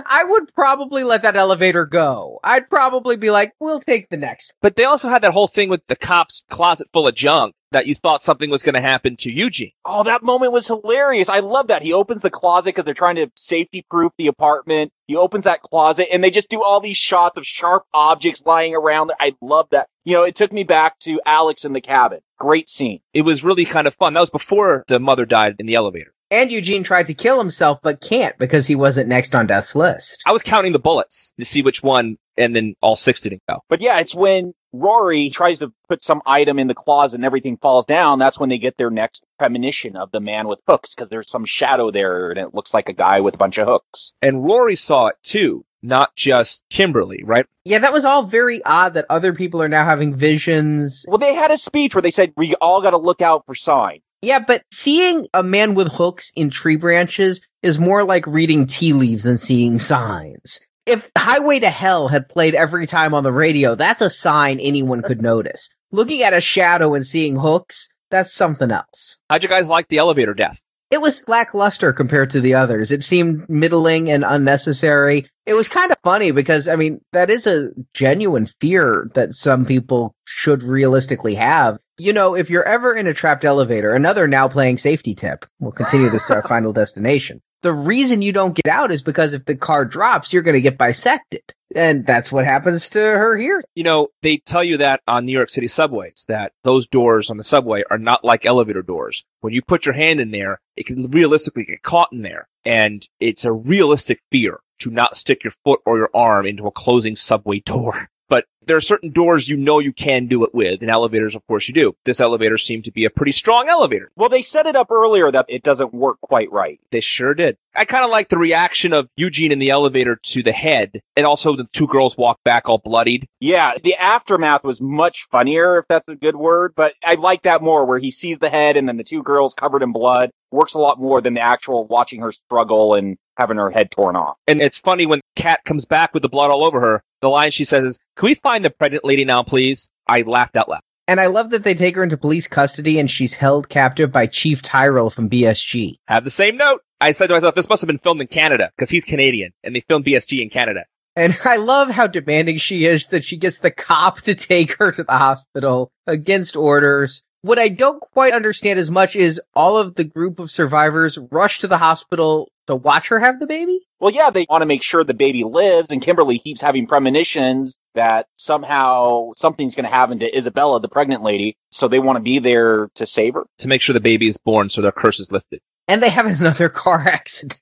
I would probably let that elevator go. I'd probably be like, we'll take the next. But they also had that whole thing with the cop's closet full of junk that you thought something was going to happen to Eugene. Oh, that moment was hilarious. I love that. He opens the closet because they're trying to safety proof the apartment. He opens that closet and they just do all these shots of sharp objects lying around. I love that. You know, it took me back to Alex in the cabin. Great scene. It was really kind of fun. That was before the mother died in the elevator. And Eugene tried to kill himself, but can't because he wasn't next on death's list. I was counting the bullets to see which one, and then all six didn't go. But yeah, it's when Rory tries to put some item in the closet and everything falls down. That's when they get their next premonition of the man with hooks because there's some shadow there and it looks like a guy with a bunch of hooks. And Rory saw it too, not just Kimberly, right? Yeah, that was all very odd that other people are now having visions. Well, they had a speech where they said, we all got to look out for signs. Yeah, but seeing a man with hooks in tree branches is more like reading tea leaves than seeing signs. If Highway to Hell had played every time on the radio, that's a sign anyone could notice. Looking at a shadow and seeing hooks, that's something else. How'd you guys like the elevator death? It was lackluster compared to the others. It seemed middling and unnecessary. It was kind of funny because, I mean, that is a genuine fear that some people should realistically have. You know, if you're ever in a trapped elevator, another now playing safety tip. We'll continue this to our final destination. The reason you don't get out is because if the car drops, you're going to get bisected. And that's what happens to her here. You know, they tell you that on New York City subways, that those doors on the subway are not like elevator doors. When you put your hand in there, it can realistically get caught in there. And it's a realistic fear to not stick your foot or your arm into a closing subway door. But there are certain doors you know you can do it with. and elevators, of course, you do. This elevator seemed to be a pretty strong elevator. Well, they set it up earlier that it doesn't work quite right. They sure did. I kind of like the reaction of Eugene in the elevator to the head, and also the two girls walk back all bloodied. Yeah, the aftermath was much funnier, if that's a good word, but I like that more where he sees the head and then the two girls covered in blood. Works a lot more than the actual watching her struggle and having her head torn off. And it's funny when Kat comes back with the blood all over her. The line she says is, "Can we find the pregnant lady now, please?" I laughed out loud. And I love that they take her into police custody and she's held captive by Chief Tyrol from BSG. Have the same note. I said to myself, this must have been filmed in Canada because he's Canadian and they filmed BSG in Canada. And I love how demanding she is that she gets the cop to take her to the hospital against orders. What I don't quite understand as much is all of the group of survivors rush to the hospital to watch her have the baby? Well, yeah, they want to make sure the baby lives, and Kimberly keeps having premonitions that somehow something's going to happen to Isabella, the pregnant lady, so they want to be there to save her. To make sure the baby is born so their curse is lifted. And they have another car accident.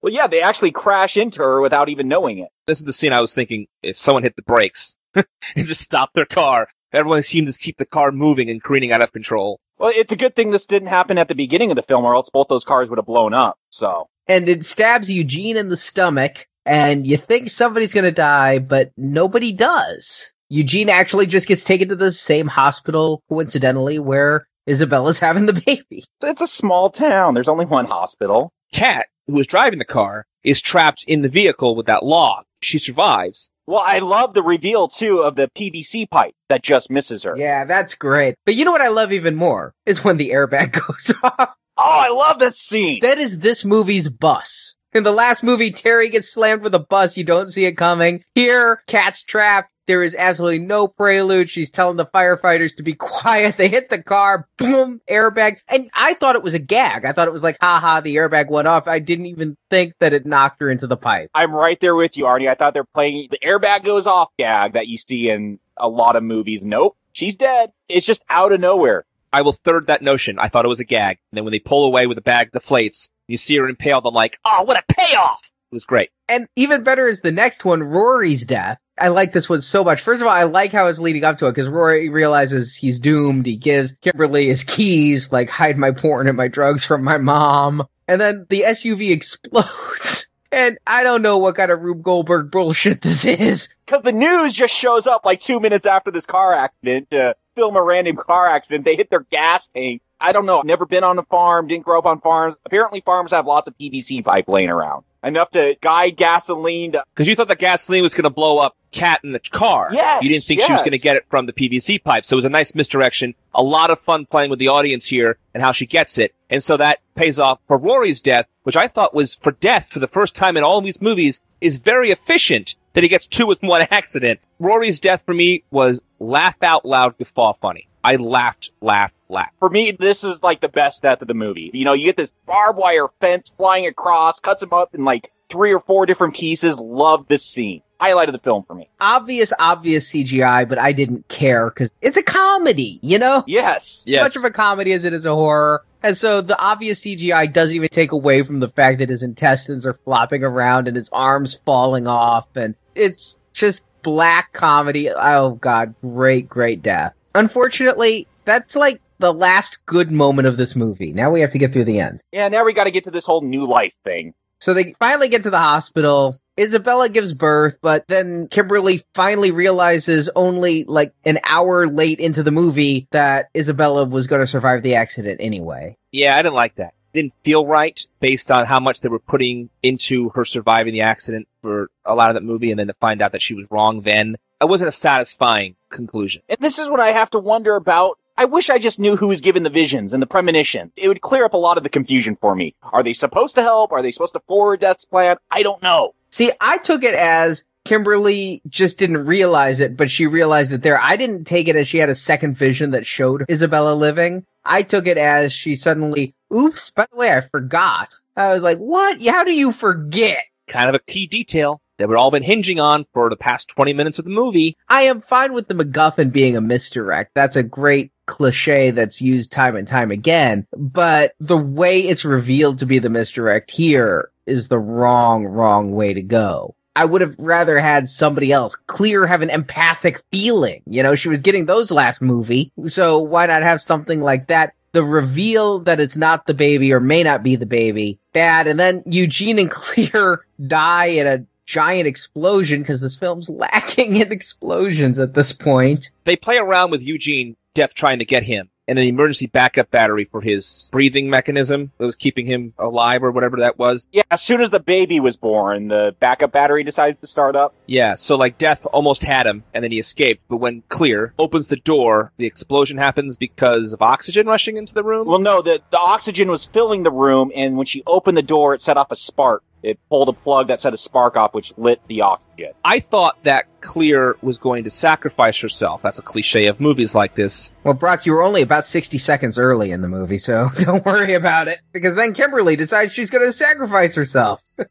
Well, yeah, they actually crash into her without even knowing it. This is the scene I was thinking if someone hit the brakes and just stopped their car, everyone seemed to keep the car moving and careening out of control. Well, it's a good thing this didn't happen at the beginning of the film, or else both those cars would have blown up. So, and it stabs Eugene in the stomach, and you think somebody's gonna die, but nobody does. Eugene actually just gets taken to the same hospital, coincidentally, where Isabella's having the baby. It's a small town. There's only one hospital. Kat, who was driving the car, is trapped in the vehicle with that log. She survives. Well, I love the reveal too of the PVC pipe that just misses her. Yeah, that's great. But you know what I love even more is when the airbag goes off. Oh, I love that scene. That is this movie's bus. In the last movie, Terry gets slammed with a bus. You don't see it coming. Here, Kat's trapped. There is absolutely no prelude. She's telling the firefighters to be quiet. They hit the car, boom, airbag. And I thought it was a gag. I thought it was like, haha, the airbag went off. I didn't even think that it knocked her into the pipe. I'm right there with you, Arnie. I thought they're playing the airbag goes off gag that you see in a lot of movies. Nope. She's dead. It's just out of nowhere. I will third that notion. I thought it was a gag. And then when they pull away with the bag deflates, you see her impaled. I'm like, oh, what a payoff! It was great. And even better is the next one, Rory's death. I like this one so much. First of all, I like how it's leading up to it because Rory realizes he's doomed. He gives Kimberly his keys, like hide my porn and my drugs from my mom. And then the SUV explodes. And I don't know what kind of Rube Goldberg bullshit this is. Cause the news just shows up like two minutes after this car accident to film a random car accident. They hit their gas tank. I don't know. Never been on a farm, didn't grow up on farms. Apparently farms have lots of PVC pipe laying around. Enough to guide gasoline to... Cause you thought the gasoline was gonna blow up Kat in the car. Yes. You didn't think yes. she was gonna get it from the PVC pipe. So it was a nice misdirection. A lot of fun playing with the audience here and how she gets it. And so that pays off for Rory's death, which I thought was for death for the first time in all of these movies is very efficient that he gets two with one accident. Rory's death for me was laugh out loud guffaw funny. I laughed, laughed, laughed. For me, this is like the best death of the movie. You know, you get this barbed wire fence flying across, cuts him up in like three or four different pieces. Love this scene. Highlight of the film for me. Obvious, obvious CGI, but I didn't care because it's a comedy, you know? Yes. Yes. Much of a comedy as it is a horror. And so the obvious CGI doesn't even take away from the fact that his intestines are flopping around and his arms falling off. And it's just black comedy. Oh god, great, great death. Unfortunately, that's like the last good moment of this movie. Now we have to get through the end. Yeah, now we got to get to this whole new life thing. So they finally get to the hospital. Isabella gives birth, but then Kimberly finally realizes only like an hour late into the movie that Isabella was going to survive the accident anyway. Yeah, I didn't like that. Didn't feel right based on how much they were putting into her surviving the accident for a lot of that movie, and then to find out that she was wrong then. It wasn't a satisfying conclusion. And this is what I have to wonder about. I wish I just knew who was given the visions and the premonitions. It would clear up a lot of the confusion for me. Are they supposed to help? Are they supposed to forward Death's plan? I don't know. See, I took it as Kimberly just didn't realize it, but she realized it there. I didn't take it as she had a second vision that showed Isabella living. I took it as she suddenly, oops, by the way, I forgot. I was like, what? How do you forget? Kind of a key detail that we've all been hinging on for the past 20 minutes of the movie. I am fine with the MacGuffin being a misdirect. That's a great cliche that's used time and time again. But the way it's revealed to be the misdirect here is the wrong, wrong way to go. I would have rather had somebody else. Clear have an empathic feeling. You know, she was getting those last movie. So why not have something like that? The reveal that it's not the baby or may not be the baby, bad. And then Eugene and Clear die in a giant explosion because this film's lacking in explosions at this point. They play around with Eugene, Death trying to get him, and an emergency backup battery for his breathing mechanism that was keeping him alive or whatever that was. Yeah, as soon as the baby was born, the backup battery decides to start up. Yeah, so like Death almost had him, and then he escaped. But when Clear opens the door, the explosion happens because of oxygen rushing into the room. Well, no, the, the oxygen was filling the room, and when she opened the door, it set off a spark. It pulled a plug that set a spark off, which lit the oxygen. I thought that Clear was going to sacrifice herself. That's a cliche of movies like this. Well, Brock, you were only about 60 seconds early in the movie, so don't worry about it. Because then Kimberly decides she's going to sacrifice herself.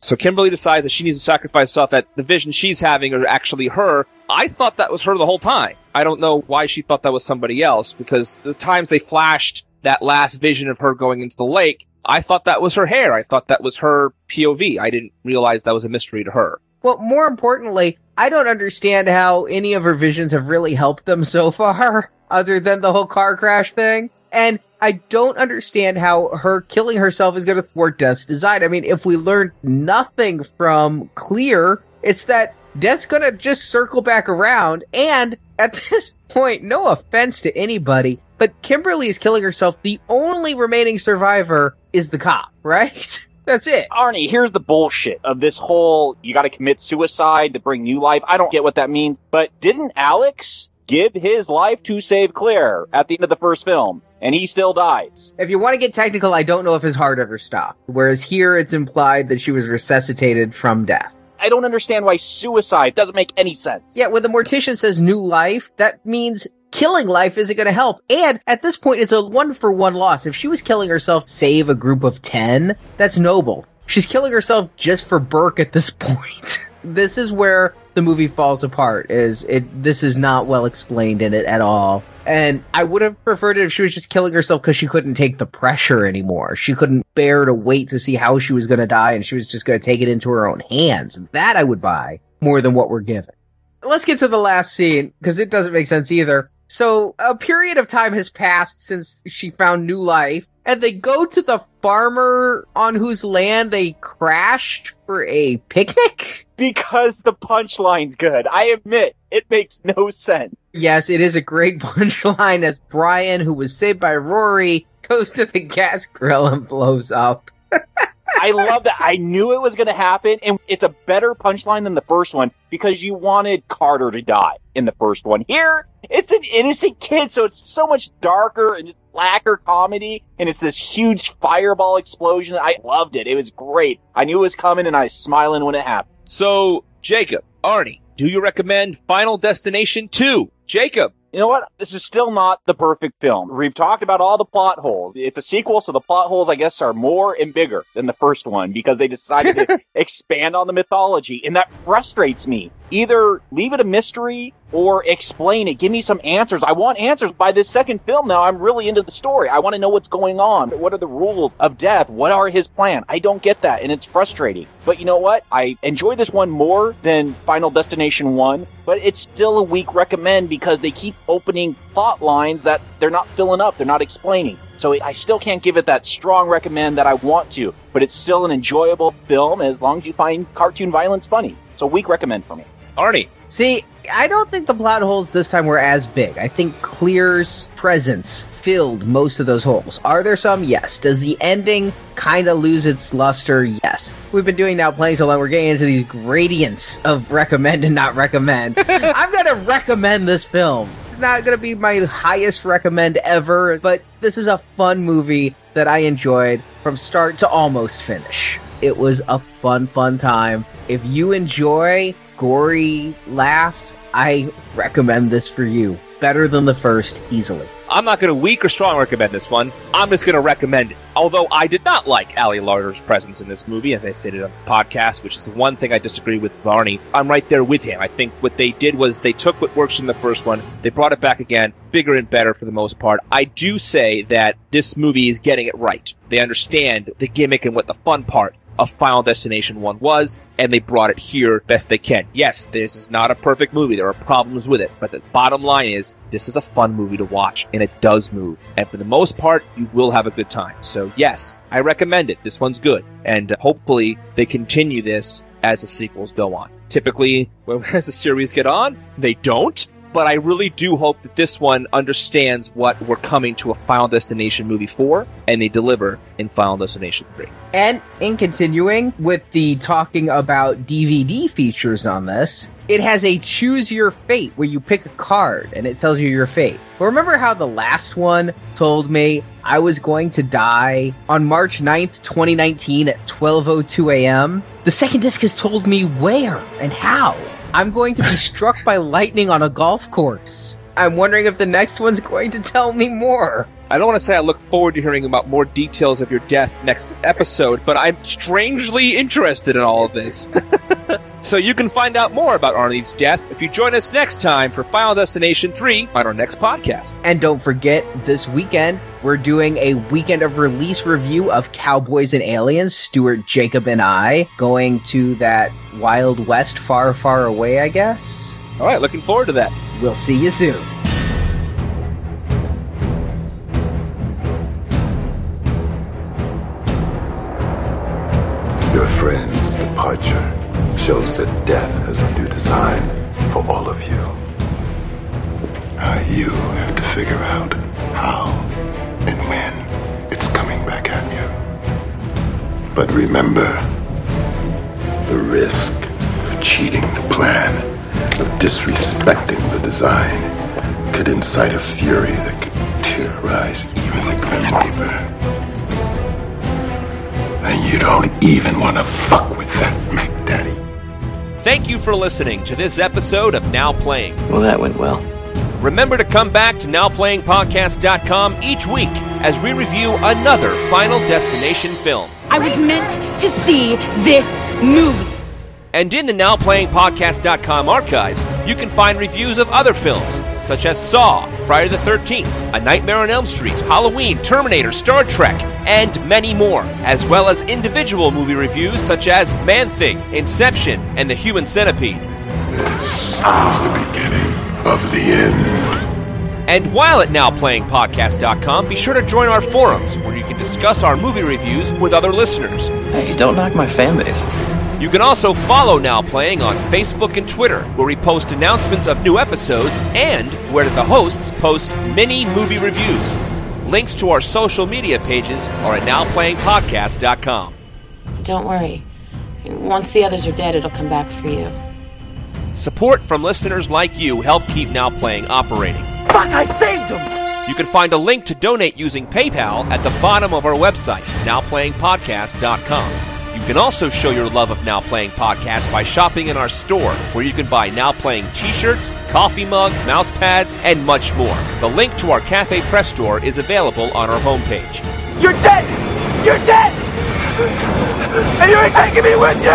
So Kimberly decides that she needs to sacrifice herself, that the vision she's having are actually her. I thought that was her the whole time. I don't know why she thought that was somebody else, because the times they flashed that last vision of her going into the lake, I thought that was her hair. I thought that was her POV. I didn't realize that was a mystery to her. Well, more importantly, I don't understand how any of her visions have really helped them so far, other than the whole car crash thing. And I don't understand how her killing herself is going to thwart Death's design. I mean, if we learned nothing from Clear, it's that Death's going to just circle back around. And at this point, no offense to anybody, but Kimberly is killing herself. The only remaining survivor is the cop, right? That's it. Arnie, here's the bullshit of this whole you gotta commit suicide to bring new life. I don't get what that means, but didn't Alex give his life to save Clear at the end of the first film? And he still dies. If you want to get technical, I don't know if his heart ever stopped. Whereas here it's implied that she was resuscitated from death. I don't understand why suicide doesn't make any sense. Yeah, when the mortician says new life, that means killing life isn't going to help. And at this point, it's a one for one loss. If she was killing herself to save a group of 10, that's noble. She's killing herself just for Burke at this point. this is where the movie falls apart is it this is not well explained in it at all. And I would have preferred it if she was just killing herself because she couldn't take the pressure anymore. She couldn't bear to wait to see how she was going to die and she was just going to take it into her own hands. That I would buy more than what we're given. Let's get to the last scene because it doesn't make sense either. So a period of time has passed since she found new life and they go to the farmer on whose land they crashed for a picnic. Because the punchline's good. I admit, it makes no sense. Yes, it is a great punchline as Brian, who was saved by Rory, goes to the gas grill and blows up. I love that. I knew it was going to happen, and it's a better punchline than the first one because you wanted Carter to die in the first one. Here, it's an innocent kid, so it's so much darker and just blacker comedy, and it's this huge fireball explosion. I loved it. It was great. I knew it was coming, and I was smiling when it happened. So, Jacob, Arnie, do you recommend Final Destination 2? Jacob. You know what? This is still not the perfect film. We've talked about all the plot holes. It's a sequel, so the plot holes, I guess, are more and bigger than the first one because they decided to expand on the mythology, and that frustrates me. Either leave it a mystery or explain it. Give me some answers. I want answers by this second film now. I'm really into the story. I want to know what's going on. What are the rules of death? What are his plan? I don't get that, and it's frustrating. But you know what? I enjoy this one more than Final Destination 1, but it's still a weak recommend because they keep opening plot lines that they're not filling up, they're not explaining. So I still can't give it that strong recommend that I want to, but it's still an enjoyable film as long as you find cartoon violence funny. So weak recommend for me. Arnie. See, I don't think the plot holes this time were as big. I think Clear's presence filled most of those holes. Are there some? Yes. Does the ending kind of lose its luster? Yes. We've been doing now playing so long, we're getting into these gradients of recommend and not recommend. I'm gonna recommend this film. It's not gonna be my highest recommend ever, but this is a fun movie that I enjoyed from start to almost finish. It was a fun, fun time. If you enjoy gory laughs, I recommend this for you. Better than the first, easily. I'm not going to weak or strong recommend this one. I'm just going to recommend it. Although I did not like Ali Larter's presence in this movie, as I stated on this podcast, which is the one thing I disagree with Barney. I'm right there with him. I think what they did was they took what works in the first one, they brought it back again, bigger and better for the most part. I do say that this movie is getting it right. They understand the gimmick and what the fun part of Final Destination 1 was, and they brought it here best they can. Yes, this is not a perfect movie. There are problems with it, but the bottom line is this is a fun movie to watch, and it does move. And for the most part, you will have a good time. So yes, I recommend it. This one's good, and hopefully they continue this as the sequels go on. Typically, as the series get on, they don't but I really do hope that this one understands what we're coming to a Final Destination movie for, and they deliver in Final Destination 3. And in continuing with the talking about DVD features on this, it has a choose your fate where you pick a card and it tells you your fate. But remember how the last one told me I was going to die on March 9th, 2019 at 12:02 a.m.? The second disc has told me where and how. I'm going to be struck by lightning on a golf course. I'm wondering if the next one's going to tell me more. I don't want to say I look forward to hearing about more details of your death next episode, but I'm strangely interested in all of this. so you can find out more about Arnie's death if you join us next time for Final Destination 3 on our next podcast. And don't forget, this weekend, we're doing a weekend of release review of Cowboys and Aliens, Stuart, Jacob, and I, going to that Wild West far, far away, I guess. All right, looking forward to that. We'll see you soon. Shows that death has a new design for all of you. Now you have to figure out how and when it's coming back at you. But remember, the risk of cheating the plan, of disrespecting the design, could incite a fury that could terrorize even the Grim Reaper. And you don't even want to fuck with that, Mac Daddy. Thank you for listening to this episode of Now Playing. Well, that went well. Remember to come back to NowPlayingPodcast.com each week as we review another Final Destination film. I was meant to see this movie. And in the NowPlayingPodcast.com archives, you can find reviews of other films, such as Saw, Friday the 13th, A Nightmare on Elm Street, Halloween, Terminator, Star Trek, and many more, as well as individual movie reviews such as Man Thing, Inception, and The Human Centipede. This is the beginning of the end. And while at NowPlayingPodcast.com, be sure to join our forums where you can discuss our movie reviews with other listeners. Hey, don't knock my fan base. You can also follow Now Playing on Facebook and Twitter, where we post announcements of new episodes and where the hosts post mini movie reviews. Links to our social media pages are at NowPlayingPodcast.com. Don't worry. Once the others are dead, it'll come back for you. Support from listeners like you help keep Now Playing operating. Fuck, I saved him! You can find a link to donate using PayPal at the bottom of our website, NowPlayingPodcast.com. You can also show your love of Now Playing podcast by shopping in our store, where you can buy Now Playing t shirts, coffee mugs, mouse pads, and much more. The link to our Cafe Press store is available on our homepage. You're dead! You're dead! And you ain't taking me with you!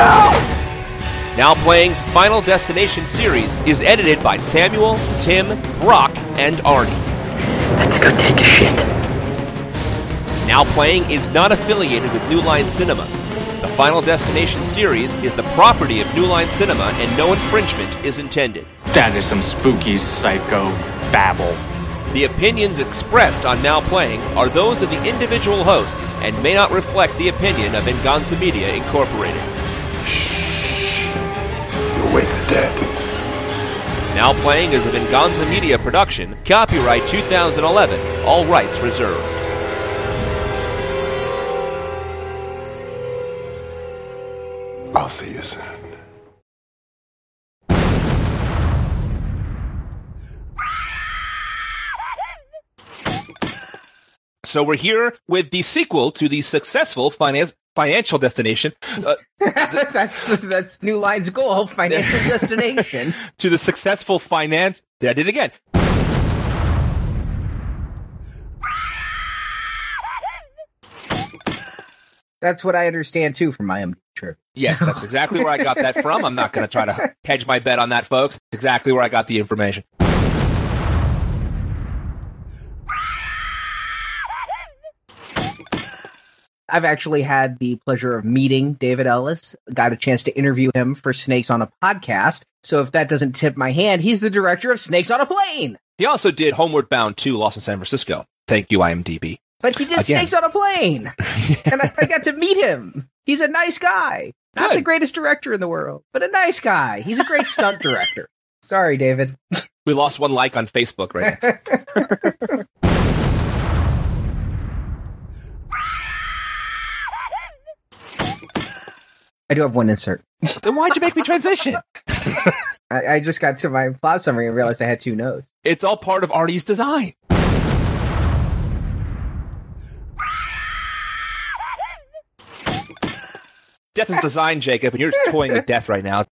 Now Playing's Final Destination series is edited by Samuel, Tim, Brock, and Arnie. Let's go take a shit. Now Playing is not affiliated with New Line Cinema. The Final Destination series is the property of New Line Cinema and no infringement is intended. That is some spooky psycho babble. The opinions expressed on Now Playing are those of the individual hosts and may not reflect the opinion of Venganza Media Incorporated. Shh. You wake the dead. Now Playing is a Venganza Media production, copyright 2011, all rights reserved. I'll see you soon. So we're here with the sequel to the successful finance financial destination uh, that's that's New Line's goal, financial destination. to the successful finance. There, I did it again. That's what I understand too from my MD trip. Yes, that's exactly where I got that from. I'm not going to try to hedge my bet on that, folks. It's exactly where I got the information. I've actually had the pleasure of meeting David Ellis. Got a chance to interview him for Snakes on a Podcast. So if that doesn't tip my hand, he's the director of Snakes on a Plane. He also did Homeward Bound 2, Lost in San Francisco. Thank you, IMDb. But he did Again. Snakes on a Plane. and I, I got to meet him. He's a nice guy. Not Good. the greatest director in the world, but a nice guy. He's a great stunt director. Sorry, David. We lost one like on Facebook right now. I do have one insert. then why'd you make me transition? I, I just got to my plot summary and realized I had two notes. It's all part of Artie's design. Death is design, Jacob, and you're just toying with death right now.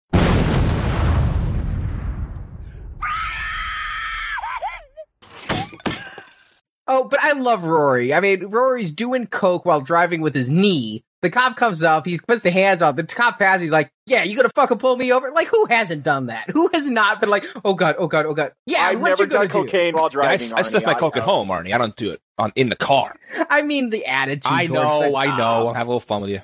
Oh, but I love Rory. I mean, Rory's doing coke while driving with his knee. The cop comes up, he puts the hands on the cop passes. He's like, "Yeah, you gonna fucking pull me over?" Like, who hasn't done that? Who has not been like, "Oh god, oh god, oh god"? Yeah, I've what never you gonna done do? cocaine while Yeah, I, driving. I sniff Arnie. my coke at home, Arnie. I don't do it on in the car. I mean, the attitude. I know, the I know. I'll have a little fun with you.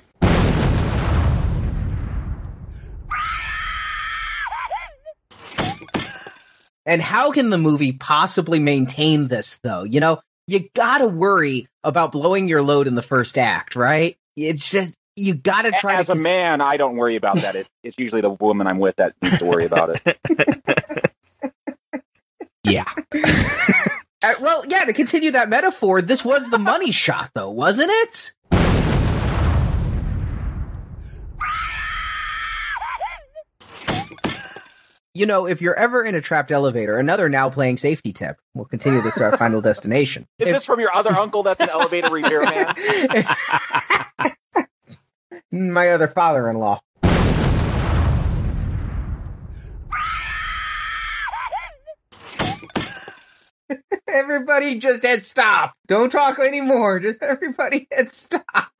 And how can the movie possibly maintain this, though? You know, you gotta worry about blowing your load in the first act, right? It's just you gotta try As to a cons- man, I don't worry about that. It, it's usually the woman I'm with that needs to worry about it. Yeah. Uh, well, yeah, to continue that metaphor, this was the money shot, though, wasn't it? You know, if you're ever in a trapped elevator, another now playing safety tip. We'll continue this to our final destination. Is If- this from your other uncle that's an elevator repair man? my other father-in-law. everybody just hit stop. Don't talk anymore. Just everybody hit stop.